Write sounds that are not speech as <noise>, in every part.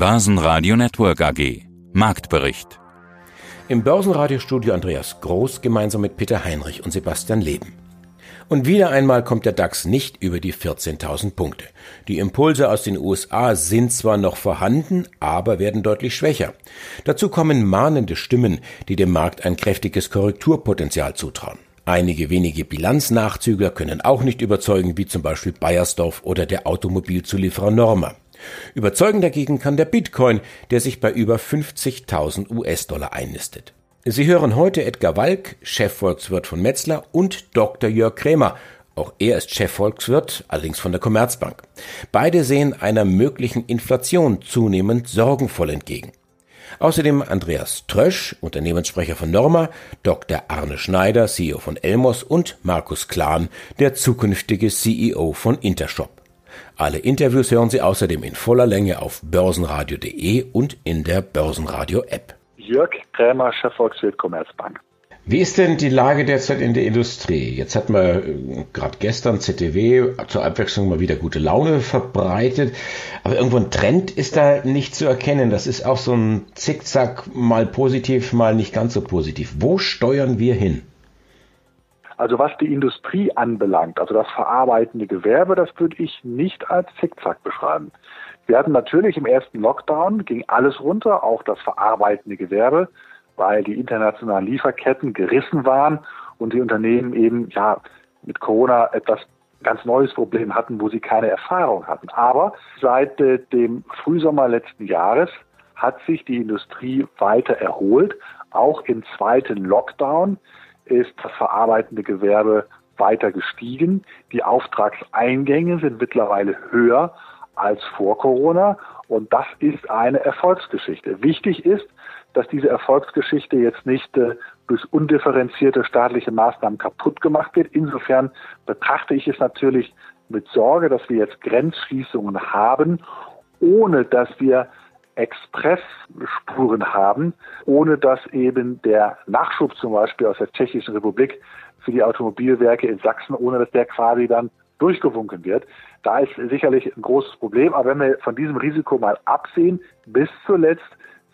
Börsenradio Network AG. Marktbericht. Im Börsenradiostudio Andreas Groß gemeinsam mit Peter Heinrich und Sebastian Leben. Und wieder einmal kommt der DAX nicht über die 14.000 Punkte. Die Impulse aus den USA sind zwar noch vorhanden, aber werden deutlich schwächer. Dazu kommen mahnende Stimmen, die dem Markt ein kräftiges Korrekturpotenzial zutrauen. Einige wenige Bilanznachzügler können auch nicht überzeugen, wie zum Beispiel Bayersdorf oder der Automobilzulieferer Norma. Überzeugen dagegen kann der Bitcoin, der sich bei über 50.000 US-Dollar einnistet. Sie hören heute Edgar Walk, Chefvolkswirt von Metzler und Dr. Jörg Krämer. Auch er ist Chefvolkswirt, allerdings von der Commerzbank. Beide sehen einer möglichen Inflation zunehmend sorgenvoll entgegen. Außerdem Andreas Trösch, Unternehmenssprecher von Norma, Dr. Arne Schneider, CEO von Elmos und Markus Klahn, der zukünftige CEO von Intershop. Alle Interviews hören Sie außerdem in voller Länge auf börsenradio.de und in der Börsenradio-App. Jörg Krämer, Chefvolkswirt Commerzbank. Wie ist denn die Lage derzeit in der Industrie? Jetzt hat man äh, gerade gestern ZTW zur Abwechslung mal wieder gute Laune verbreitet, aber irgendwo ein Trend ist da nicht zu erkennen. Das ist auch so ein Zickzack, mal positiv, mal nicht ganz so positiv. Wo steuern wir hin? Also was die Industrie anbelangt, also das verarbeitende Gewerbe, das würde ich nicht als Zickzack beschreiben. Wir hatten natürlich im ersten Lockdown, ging alles runter, auch das verarbeitende Gewerbe, weil die internationalen Lieferketten gerissen waren und die Unternehmen eben ja mit Corona etwas ganz neues Problem hatten, wo sie keine Erfahrung hatten. Aber seit äh, dem Frühsommer letzten Jahres hat sich die Industrie weiter erholt. Auch im zweiten Lockdown ist das verarbeitende Gewerbe weiter gestiegen. Die Auftragseingänge sind mittlerweile höher als vor Corona und das ist eine Erfolgsgeschichte. Wichtig ist, dass diese Erfolgsgeschichte jetzt nicht äh, durch undifferenzierte staatliche Maßnahmen kaputt gemacht wird. Insofern betrachte ich es natürlich mit Sorge, dass wir jetzt Grenzschließungen haben, ohne dass wir Expressspuren haben, ohne dass eben der Nachschub zum Beispiel aus der Tschechischen Republik für die Automobilwerke in Sachsen, ohne dass der quasi dann durchgewunken wird. Da ist sicherlich ein großes Problem. Aber wenn wir von diesem Risiko mal absehen, bis zuletzt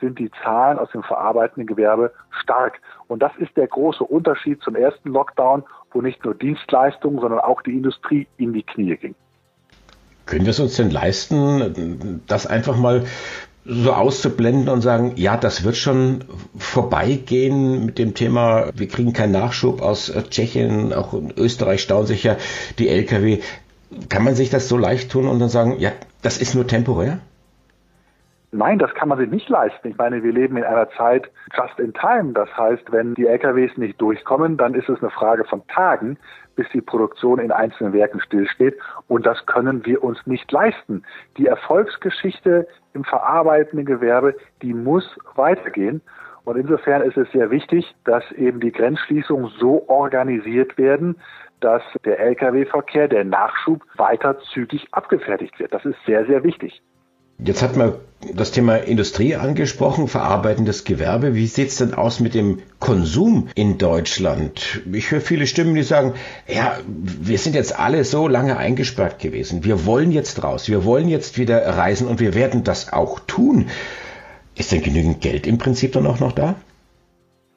sind die Zahlen aus dem verarbeitenden Gewerbe stark. Und das ist der große Unterschied zum ersten Lockdown, wo nicht nur Dienstleistungen, sondern auch die Industrie in die Knie ging. Können wir es uns denn leisten, das einfach mal so auszublenden und sagen, ja, das wird schon vorbeigehen mit dem Thema, wir kriegen keinen Nachschub aus äh, Tschechien, auch in Österreich stauen sich ja die Lkw. Kann man sich das so leicht tun und dann sagen, ja, das ist nur temporär? Nein, das kann man sich nicht leisten. Ich meine, wir leben in einer Zeit just in time. Das heißt, wenn die LKWs nicht durchkommen, dann ist es eine Frage von Tagen, bis die Produktion in einzelnen Werken stillsteht. Und das können wir uns nicht leisten. Die Erfolgsgeschichte im verarbeitenden Gewerbe, die muss weitergehen. Und insofern ist es sehr wichtig, dass eben die Grenzschließungen so organisiert werden, dass der Lkw-Verkehr, der Nachschub weiter zügig abgefertigt wird. Das ist sehr, sehr wichtig. Jetzt hat man das Thema Industrie angesprochen, verarbeitendes Gewerbe. Wie sieht es denn aus mit dem Konsum in Deutschland? Ich höre viele Stimmen, die sagen, ja, wir sind jetzt alle so lange eingesperrt gewesen. Wir wollen jetzt raus. Wir wollen jetzt wieder reisen und wir werden das auch tun. Ist denn genügend Geld im Prinzip dann auch noch da?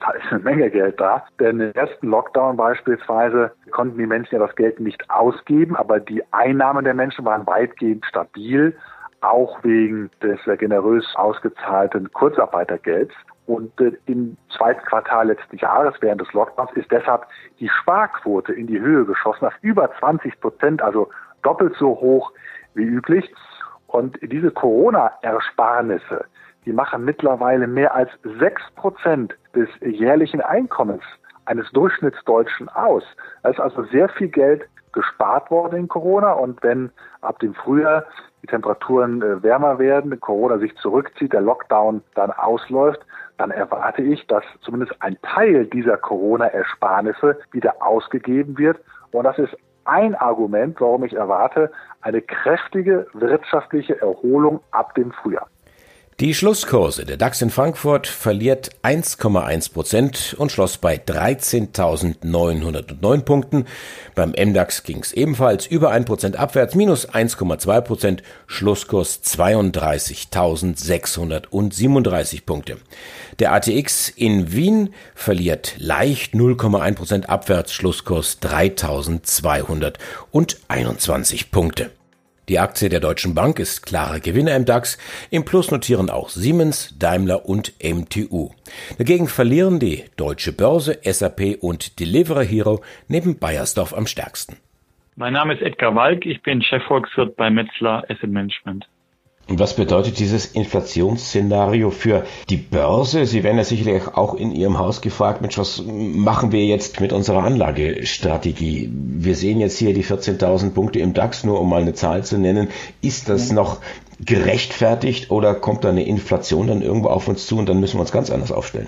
Da ist eine Menge Geld da. Denn im ersten Lockdown beispielsweise konnten die Menschen ja das Geld nicht ausgeben, aber die Einnahmen der Menschen waren weitgehend stabil auch wegen des generös ausgezahlten Kurzarbeitergelds. Und äh, im zweiten Quartal letzten Jahres während des Lockdowns ist deshalb die Sparquote in die Höhe geschossen auf über 20 Prozent, also doppelt so hoch wie üblich. Und diese Corona-Ersparnisse, die machen mittlerweile mehr als sechs Prozent des jährlichen Einkommens eines Durchschnittsdeutschen aus. Da ist also sehr viel Geld gespart worden in Corona und wenn ab dem Frühjahr die Temperaturen äh, wärmer werden, Corona sich zurückzieht, der Lockdown dann ausläuft, dann erwarte ich, dass zumindest ein Teil dieser Corona-Ersparnisse wieder ausgegeben wird. Und das ist ein Argument, warum ich erwarte eine kräftige wirtschaftliche Erholung ab dem Frühjahr. Die Schlusskurse. Der DAX in Frankfurt verliert 1,1 Prozent und schloss bei 13.909 Punkten. Beim MDAX ging es ebenfalls über 1 Prozent abwärts, minus 1,2 Prozent, Schlusskurs 32.637 Punkte. Der ATX in Wien verliert leicht 0,1 Prozent abwärts, Schlusskurs 3.221 Punkte. Die Aktie der Deutschen Bank ist klarer Gewinner im DAX. Im Plus notieren auch Siemens, Daimler und MTU. Dagegen verlieren die Deutsche Börse, SAP und Delivery Hero neben Bayersdorf am stärksten. Mein Name ist Edgar Walk, ich bin Chefvolkswirt bei Metzler Asset Management. Und was bedeutet dieses Inflationsszenario für die Börse? Sie werden ja sicherlich auch in Ihrem Haus gefragt, Mensch, was machen wir jetzt mit unserer Anlagestrategie? Wir sehen jetzt hier die 14.000 Punkte im DAX, nur um mal eine Zahl zu nennen. Ist das noch gerechtfertigt oder kommt da eine Inflation dann irgendwo auf uns zu und dann müssen wir uns ganz anders aufstellen?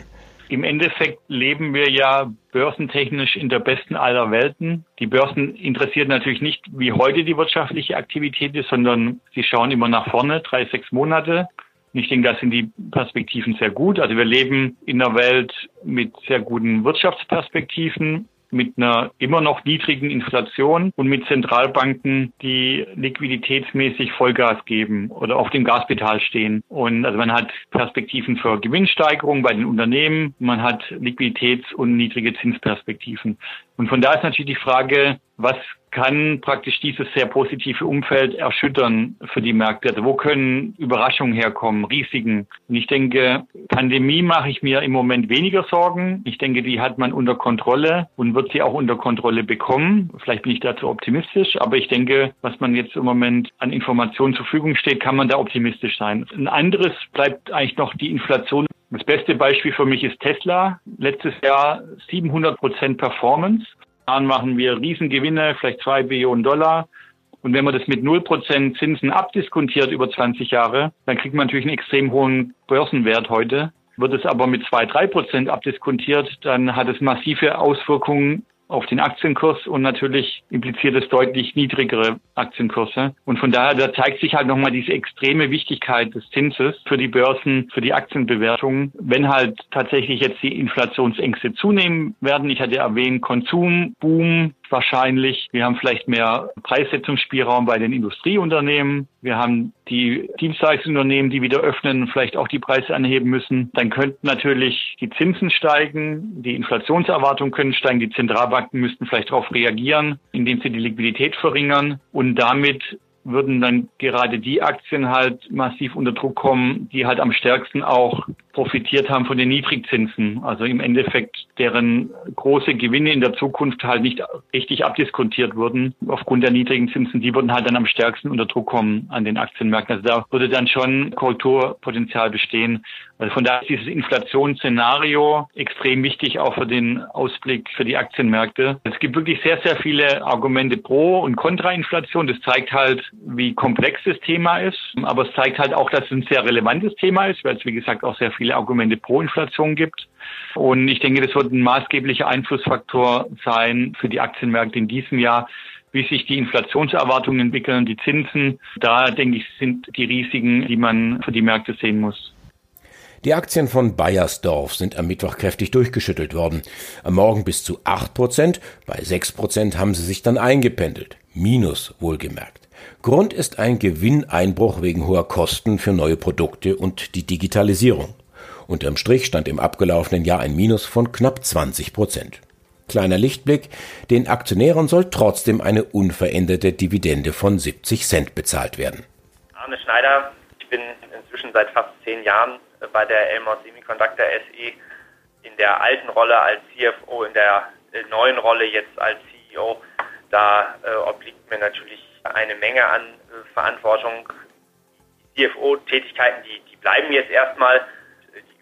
Im Endeffekt leben wir ja börsentechnisch in der besten aller Welten. Die Börsen interessiert natürlich nicht, wie heute die wirtschaftliche Aktivität ist, sondern sie schauen immer nach vorne, drei, sechs Monate. Und ich denke, da sind die Perspektiven sehr gut. Also wir leben in einer Welt mit sehr guten Wirtschaftsperspektiven mit einer immer noch niedrigen Inflation und mit Zentralbanken, die liquiditätsmäßig Vollgas geben oder auf dem Gaspedal stehen. Und also man hat Perspektiven für Gewinnsteigerung bei den Unternehmen, man hat Liquiditäts- und niedrige Zinsperspektiven. Und von da ist natürlich die Frage, was kann praktisch dieses sehr positive Umfeld erschüttern für die Märkte? Also wo können Überraschungen herkommen, Risiken? Und ich denke, Pandemie mache ich mir im Moment weniger Sorgen. Ich denke, die hat man unter Kontrolle und wird sie auch unter Kontrolle bekommen. Vielleicht bin ich dazu optimistisch, aber ich denke, was man jetzt im Moment an Informationen zur Verfügung steht, kann man da optimistisch sein. Ein anderes bleibt eigentlich noch die Inflation das beste Beispiel für mich ist Tesla. Letztes Jahr 700 Prozent Performance. Jahren machen wir Riesengewinne, vielleicht zwei Billionen Dollar. Und wenn man das mit 0% Zinsen abdiskontiert über 20 Jahre, dann kriegt man natürlich einen extrem hohen Börsenwert heute. Wird es aber mit 2, 3% abdiskontiert, dann hat es massive Auswirkungen auf den Aktienkurs und natürlich impliziert es deutlich niedrigere Aktienkurse. Und von daher, da zeigt sich halt nochmal diese extreme Wichtigkeit des Zinses für die Börsen, für die Aktienbewertungen. Wenn halt tatsächlich jetzt die Inflationsängste zunehmen werden, ich hatte erwähnt, Konsum, Boom, wahrscheinlich. Wir haben vielleicht mehr Preissetzungsspielraum bei den Industrieunternehmen. Wir haben die Dienstleistungsunternehmen, die wieder öffnen vielleicht auch die Preise anheben müssen. Dann könnten natürlich die Zinsen steigen, die Inflationserwartungen können steigen, die Zentralbanken müssten vielleicht darauf reagieren, indem sie die Liquidität verringern und damit würden dann gerade die Aktien halt massiv unter Druck kommen, die halt am stärksten auch profitiert haben von den Niedrigzinsen. Also im Endeffekt deren große Gewinne in der Zukunft halt nicht richtig abdiskontiert wurden aufgrund der niedrigen Zinsen. Die würden halt dann am stärksten unter Druck kommen an den Aktienmärkten. Also da würde dann schon Kulturpotenzial bestehen. Also von daher ist dieses Inflationsszenario extrem wichtig auch für den Ausblick für die Aktienmärkte. Es gibt wirklich sehr, sehr viele Argumente pro und contra Inflation. Das zeigt halt, wie komplex das Thema ist. Aber es zeigt halt auch, dass es ein sehr relevantes Thema ist, weil es, wie gesagt, auch sehr viele Argumente pro Inflation gibt. Und ich denke, das wird ein maßgeblicher Einflussfaktor sein für die Aktienmärkte in diesem Jahr, wie sich die Inflationserwartungen entwickeln, die Zinsen. Da, denke ich, sind die Risiken, die man für die Märkte sehen muss. Die Aktien von Bayersdorf sind am Mittwoch kräftig durchgeschüttelt worden. Am Morgen bis zu 8 Prozent, bei 6 Prozent haben sie sich dann eingependelt. Minus wohlgemerkt. Grund ist ein Gewinneinbruch wegen hoher Kosten für neue Produkte und die Digitalisierung. Unterm Strich stand im abgelaufenen Jahr ein Minus von knapp 20 Prozent. Kleiner Lichtblick, den Aktionären soll trotzdem eine unveränderte Dividende von 70 Cent bezahlt werden. Arne Schneider, ich bin inzwischen seit fast zehn Jahren bei der Elmos Semiconductor SE in der alten Rolle als CFO, in der äh, neuen Rolle jetzt als CEO. Da äh, obliegt mir natürlich eine Menge an äh, Verantwortung. Die CFO-Tätigkeiten, die, die bleiben jetzt erstmal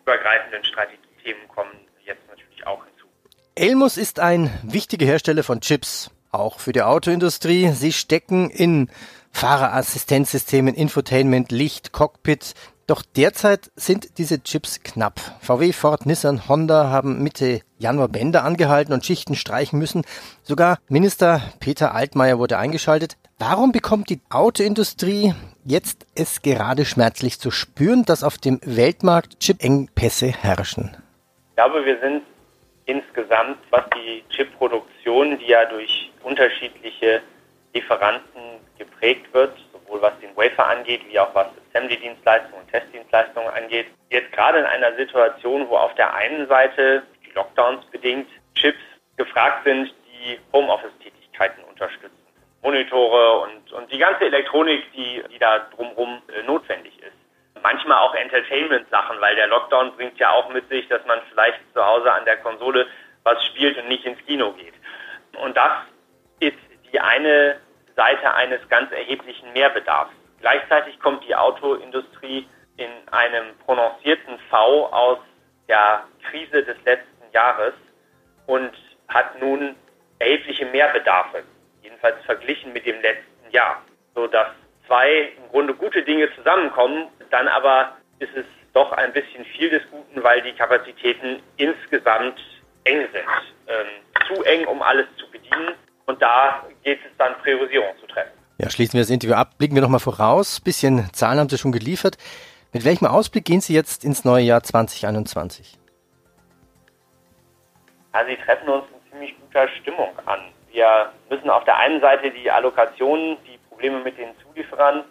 übergreifenden Strategiethemen kommen jetzt natürlich auch hinzu. Elmus ist ein wichtiger Hersteller von Chips, auch für die Autoindustrie. Sie stecken in Fahrerassistenzsystemen, Infotainment, Licht, Cockpit. Doch derzeit sind diese Chips knapp. VW, Ford, Nissan, Honda haben Mitte Januar Bänder angehalten und Schichten streichen müssen. Sogar Minister Peter Altmaier wurde eingeschaltet. Warum bekommt die Autoindustrie jetzt es gerade schmerzlich zu spüren, dass auf dem Weltmarkt Chip-Engpässe herrschen? Ich glaube, wir sind insgesamt, was die Chipproduktion, die ja durch unterschiedliche Lieferanten geprägt wird, sowohl was den Wafer angeht, wie auch was Assembly-Dienstleistungen und Testdienstleistungen angeht, jetzt gerade in einer Situation, wo auf der einen Seite, die Lockdowns bedingt, Chips gefragt sind, die Homeoffice-Tätigkeiten unterstützen. Monitore und, und die ganze Elektronik, die, die da drumherum äh, notwendig ist. Manchmal auch Entertainment-Sachen, weil der Lockdown bringt ja auch mit sich, dass man vielleicht zu Hause an der Konsole was spielt und nicht ins Kino geht. Und das ist die eine Seite eines ganz erheblichen Mehrbedarfs. Gleichzeitig kommt die Autoindustrie in einem prononcierten V aus der Krise des letzten Jahres und hat nun erhebliche Mehrbedarfe, jedenfalls verglichen mit dem letzten Jahr, so dass zwei im Grunde gute Dinge zusammenkommen, dann aber ist es doch ein bisschen viel des Guten, weil die Kapazitäten insgesamt eng sind. Ähm, zu eng, um alles zu bedienen. Und da geht es dann, Priorisierung zu treffen. Ja, schließen wir das Interview ab. Blicken wir nochmal voraus. Bisschen Zahlen haben Sie schon geliefert. Mit welchem Ausblick gehen Sie jetzt ins neue Jahr 2021? Ja, Sie treffen uns in ziemlich guter Stimmung an. Wir müssen auf der einen Seite die Allokationen, die Probleme mit den Zulieferern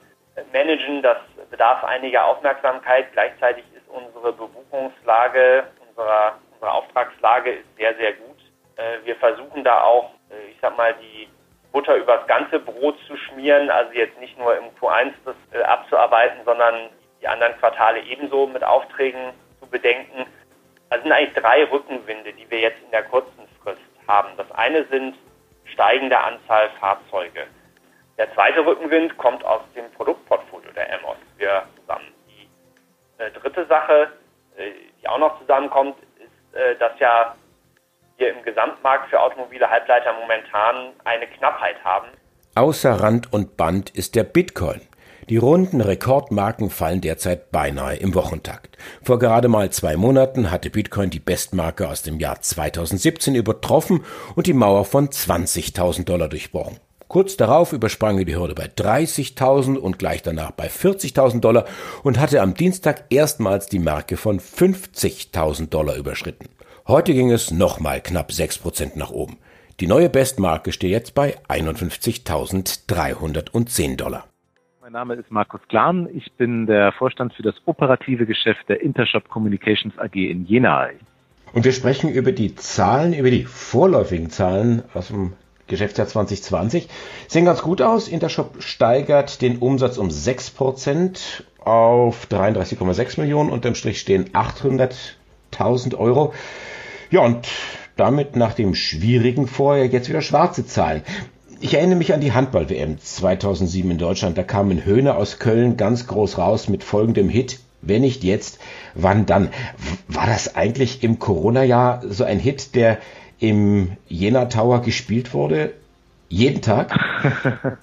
managen. Das bedarf einiger Aufmerksamkeit. Gleichzeitig ist unsere Bebuchungslage, unsere, unsere Auftragslage ist sehr, sehr gut. Äh, wir versuchen da auch, äh, ich sag mal, die Butter übers ganze Brot zu schmieren, also jetzt nicht nur im Q1 das äh, abzuarbeiten, sondern die anderen Quartale ebenso mit Aufträgen zu bedenken. Also sind eigentlich drei Rückenwinde, die wir jetzt in der kurzen Frist haben. Das eine sind steigende Anzahl Fahrzeuge. Der zweite Rückenwind kommt aus dem Produktportfolio der Emos. Wir zusammen. Die äh, dritte Sache, äh, die auch noch zusammenkommt, ist, äh, dass ja wir im Gesamtmarkt für automobile Halbleiter momentan eine Knappheit haben. Außer Rand und Band ist der Bitcoin. Die runden Rekordmarken fallen derzeit beinahe im Wochentakt. Vor gerade mal zwei Monaten hatte Bitcoin die Bestmarke aus dem Jahr 2017 übertroffen und die Mauer von 20.000 Dollar durchbrochen. Kurz darauf übersprang er die Hürde bei 30.000 und gleich danach bei 40.000 Dollar und hatte am Dienstag erstmals die Marke von 50.000 Dollar überschritten. Heute ging es nochmal knapp 6% nach oben. Die neue Bestmarke steht jetzt bei 51.310 Dollar. Mein Name ist Markus Klan. Ich bin der Vorstand für das operative Geschäft der Intershop Communications AG in Jena. Und wir sprechen über die Zahlen, über die vorläufigen Zahlen aus dem Geschäftsjahr 2020. Sehen ganz gut aus. Intershop steigert den Umsatz um 6% auf 33,6 Millionen. Unterm Strich stehen 800.000 Euro. Ja, und damit nach dem schwierigen Vorjahr jetzt wieder schwarze Zahlen. Ich erinnere mich an die Handball-WM 2007 in Deutschland. Da kam ein Höhner aus Köln ganz groß raus mit folgendem Hit. Wenn nicht jetzt, wann dann? War das eigentlich im Corona-Jahr so ein Hit, der im Jena Tower gespielt wurde? Jeden Tag? <laughs>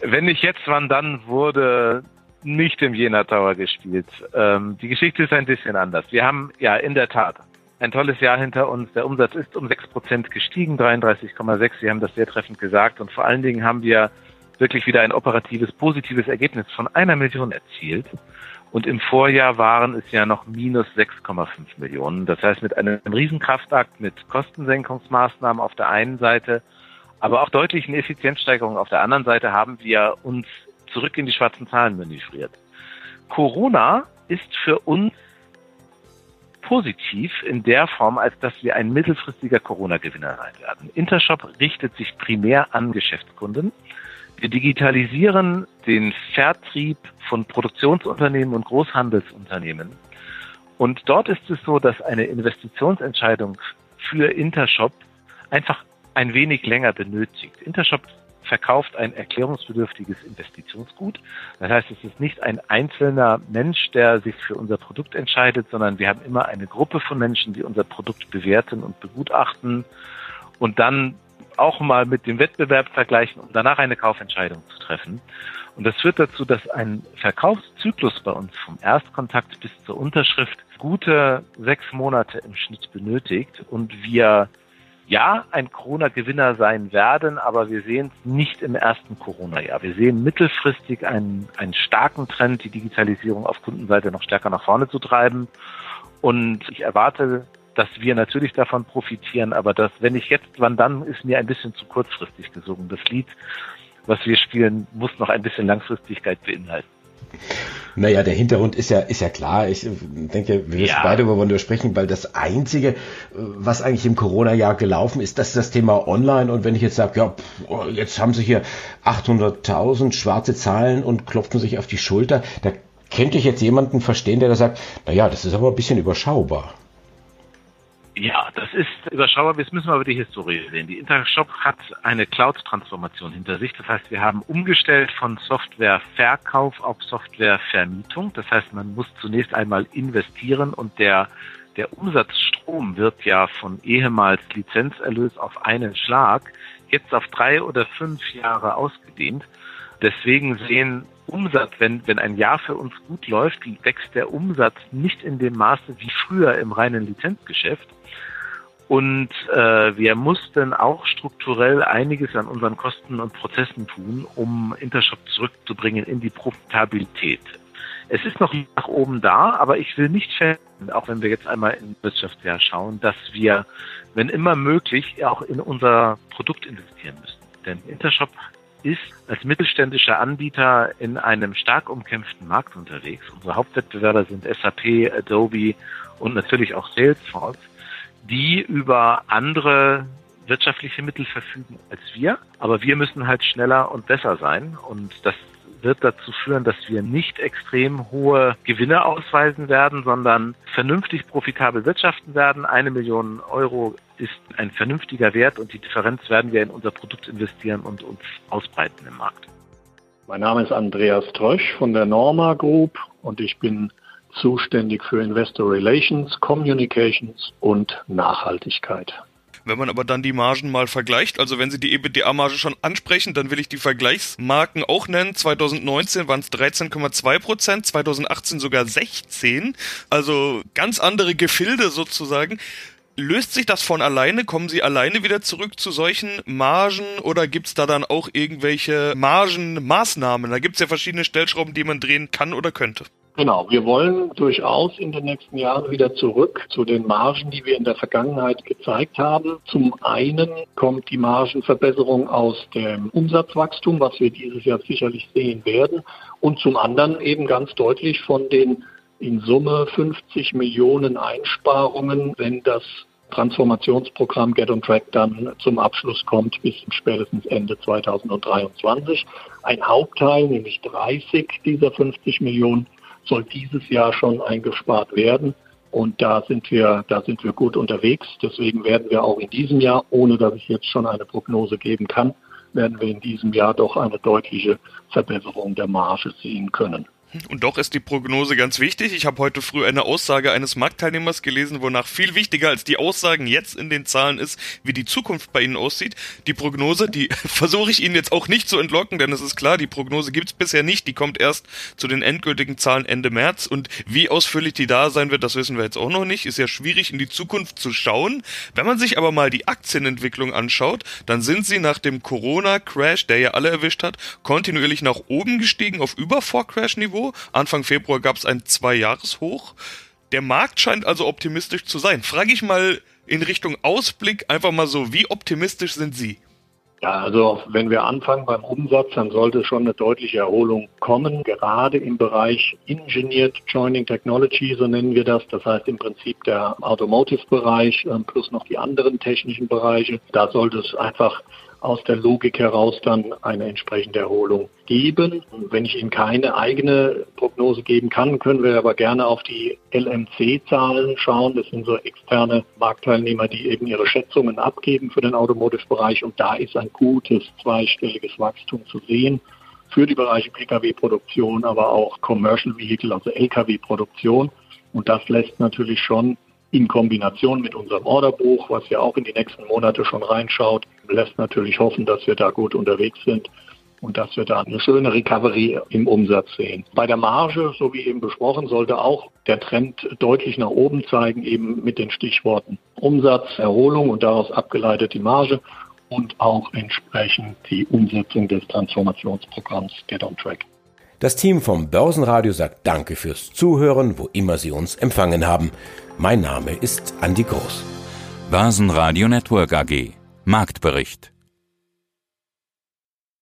Wenn nicht jetzt, wann dann wurde nicht im Jena Tower gespielt. Ähm, die Geschichte ist ein bisschen anders. Wir haben ja in der Tat ein tolles Jahr hinter uns. Der Umsatz ist um 6% gestiegen, 33,6. Sie haben das sehr treffend gesagt. Und vor allen Dingen haben wir wirklich wieder ein operatives, positives Ergebnis von einer Million erzielt. Und im Vorjahr waren es ja noch minus 6,5 Millionen. Das heißt, mit einem Riesenkraftakt, mit Kostensenkungsmaßnahmen auf der einen Seite, aber auch deutlichen Effizienzsteigerungen auf der anderen Seite haben wir uns zurück in die schwarzen Zahlen manövriert. Corona ist für uns positiv in der Form, als dass wir ein mittelfristiger Corona-Gewinner sein werden. Intershop richtet sich primär an Geschäftskunden. Wir digitalisieren den Vertrieb von Produktionsunternehmen und Großhandelsunternehmen. Und dort ist es so, dass eine Investitionsentscheidung für Intershop einfach ein wenig länger benötigt. Intershop verkauft ein erklärungsbedürftiges Investitionsgut. Das heißt, es ist nicht ein einzelner Mensch, der sich für unser Produkt entscheidet, sondern wir haben immer eine Gruppe von Menschen, die unser Produkt bewerten und begutachten und dann auch mal mit dem Wettbewerb vergleichen, um danach eine Kaufentscheidung zu treffen. Und das führt dazu, dass ein Verkaufszyklus bei uns vom Erstkontakt bis zur Unterschrift gute sechs Monate im Schnitt benötigt und wir ja, ein Corona-Gewinner sein werden, aber wir sehen es nicht im ersten Corona-Jahr. Wir sehen mittelfristig einen, einen starken Trend, die Digitalisierung auf Kundenseite noch stärker nach vorne zu treiben. Und ich erwarte, dass wir natürlich davon profitieren, aber das, wenn ich jetzt, wann dann, ist mir ein bisschen zu kurzfristig gesungen. Das Lied, was wir spielen, muss noch ein bisschen Langfristigkeit beinhalten. Naja, der Hintergrund ist ja, ist ja klar. Ich denke, wir wissen ja. beide, worüber wir sprechen, weil das Einzige, was eigentlich im Corona-Jahr gelaufen ist, das ist das Thema Online. Und wenn ich jetzt sage, ja, pff, jetzt haben sie hier 800.000 schwarze Zahlen und klopfen sich auf die Schulter, da könnte ich jetzt jemanden verstehen, der da sagt, naja, das ist aber ein bisschen überschaubar. Ja, das ist überschaubar. Jetzt müssen wir aber die Historie sehen. Die Intershop hat eine Cloud-Transformation hinter sich. Das heißt, wir haben umgestellt von Softwareverkauf auf Softwarevermietung. Das heißt, man muss zunächst einmal investieren und der der Umsatzstrom wird ja von ehemals Lizenzerlös auf einen Schlag jetzt auf drei oder fünf Jahre ausgedehnt. Deswegen sehen Umsatz, wenn, wenn ein Jahr für uns gut läuft, wächst der Umsatz nicht in dem Maße wie früher im reinen Lizenzgeschäft. Und äh, wir mussten auch strukturell einiges an unseren Kosten und Prozessen tun, um Intershop zurückzubringen in die Profitabilität. Es ist noch nach oben da, aber ich will nicht verhindern, auch wenn wir jetzt einmal in Wirtschaftsjahr schauen, dass wir, wenn immer möglich, auch in unser Produkt investieren müssen. Denn Intershop ist als mittelständischer Anbieter in einem stark umkämpften Markt unterwegs. Unsere Hauptwettbewerber sind SAP, Adobe und natürlich auch Salesforce, die über andere wirtschaftliche Mittel verfügen als wir. Aber wir müssen halt schneller und besser sein. Und das wird dazu führen, dass wir nicht extrem hohe Gewinne ausweisen werden, sondern vernünftig profitabel wirtschaften werden. Eine Million Euro ist ein vernünftiger Wert und die Differenz werden wir in unser Produkt investieren und uns ausbreiten im Markt. Mein Name ist Andreas Trösch von der Norma Group und ich bin zuständig für Investor Relations, Communications und Nachhaltigkeit. Wenn man aber dann die Margen mal vergleicht, also wenn Sie die EBITDA-Marge schon ansprechen, dann will ich die Vergleichsmarken auch nennen. 2019 waren es 13,2 Prozent, 2018 sogar 16. Also ganz andere Gefilde sozusagen. Löst sich das von alleine? Kommen Sie alleine wieder zurück zu solchen Margen oder gibt's da dann auch irgendwelche Margenmaßnahmen? Da gibt's ja verschiedene Stellschrauben, die man drehen kann oder könnte. Genau, wir wollen durchaus in den nächsten Jahren wieder zurück zu den Margen, die wir in der Vergangenheit gezeigt haben. Zum einen kommt die Margenverbesserung aus dem Umsatzwachstum, was wir dieses Jahr sicherlich sehen werden, und zum anderen eben ganz deutlich von den in Summe 50 Millionen Einsparungen, wenn das Transformationsprogramm Get on Track dann zum Abschluss kommt bis spätestens Ende 2023. Ein Hauptteil, nämlich 30 dieser 50 Millionen, soll dieses Jahr schon eingespart werden. Und da sind wir, da sind wir gut unterwegs. Deswegen werden wir auch in diesem Jahr, ohne dass ich jetzt schon eine Prognose geben kann, werden wir in diesem Jahr doch eine deutliche Verbesserung der Marge sehen können. Und doch ist die Prognose ganz wichtig. Ich habe heute früh eine Aussage eines Marktteilnehmers gelesen, wonach viel wichtiger als die Aussagen jetzt in den Zahlen ist, wie die Zukunft bei Ihnen aussieht. Die Prognose, die <laughs> versuche ich Ihnen jetzt auch nicht zu entlocken, denn es ist klar, die Prognose gibt es bisher nicht. Die kommt erst zu den endgültigen Zahlen Ende März. Und wie ausführlich die da sein wird, das wissen wir jetzt auch noch nicht. Ist ja schwierig in die Zukunft zu schauen. Wenn man sich aber mal die Aktienentwicklung anschaut, dann sind sie nach dem Corona-Crash, der ja alle erwischt hat, kontinuierlich nach oben gestiegen auf über Vor-Crash-Niveau Anfang Februar gab es ein Zwei-Jahres-Hoch. Der Markt scheint also optimistisch zu sein. Frage ich mal in Richtung Ausblick einfach mal so, wie optimistisch sind Sie? Ja, also wenn wir anfangen beim Umsatz, dann sollte schon eine deutliche Erholung kommen. Gerade im Bereich Engineered Joining Technology, so nennen wir das. Das heißt im Prinzip der Automotive-Bereich ähm, plus noch die anderen technischen Bereiche. Da sollte es einfach aus der Logik heraus dann eine entsprechende Erholung geben. Wenn ich Ihnen keine eigene Prognose geben kann, können wir aber gerne auf die LMC-Zahlen schauen. Das sind so externe Marktteilnehmer, die eben ihre Schätzungen abgeben für den Automotive-Bereich. Und da ist ein gutes zweistelliges Wachstum zu sehen für die Bereiche Pkw-Produktion, aber auch Commercial Vehicle, also Lkw-Produktion. Und das lässt natürlich schon in Kombination mit unserem Orderbuch, was ja auch in die nächsten Monate schon reinschaut, lässt natürlich hoffen, dass wir da gut unterwegs sind und dass wir da eine schöne Recovery im Umsatz sehen. Bei der Marge, so wie eben besprochen, sollte auch der Trend deutlich nach oben zeigen, eben mit den Stichworten Umsatz, Erholung und daraus abgeleitet die Marge und auch entsprechend die Umsetzung des Transformationsprogramms Get on Track. Das Team vom Börsenradio sagt Danke fürs Zuhören, wo immer Sie uns empfangen haben. Mein Name ist Andi Groß. Börsenradio Network AG. Marktbericht.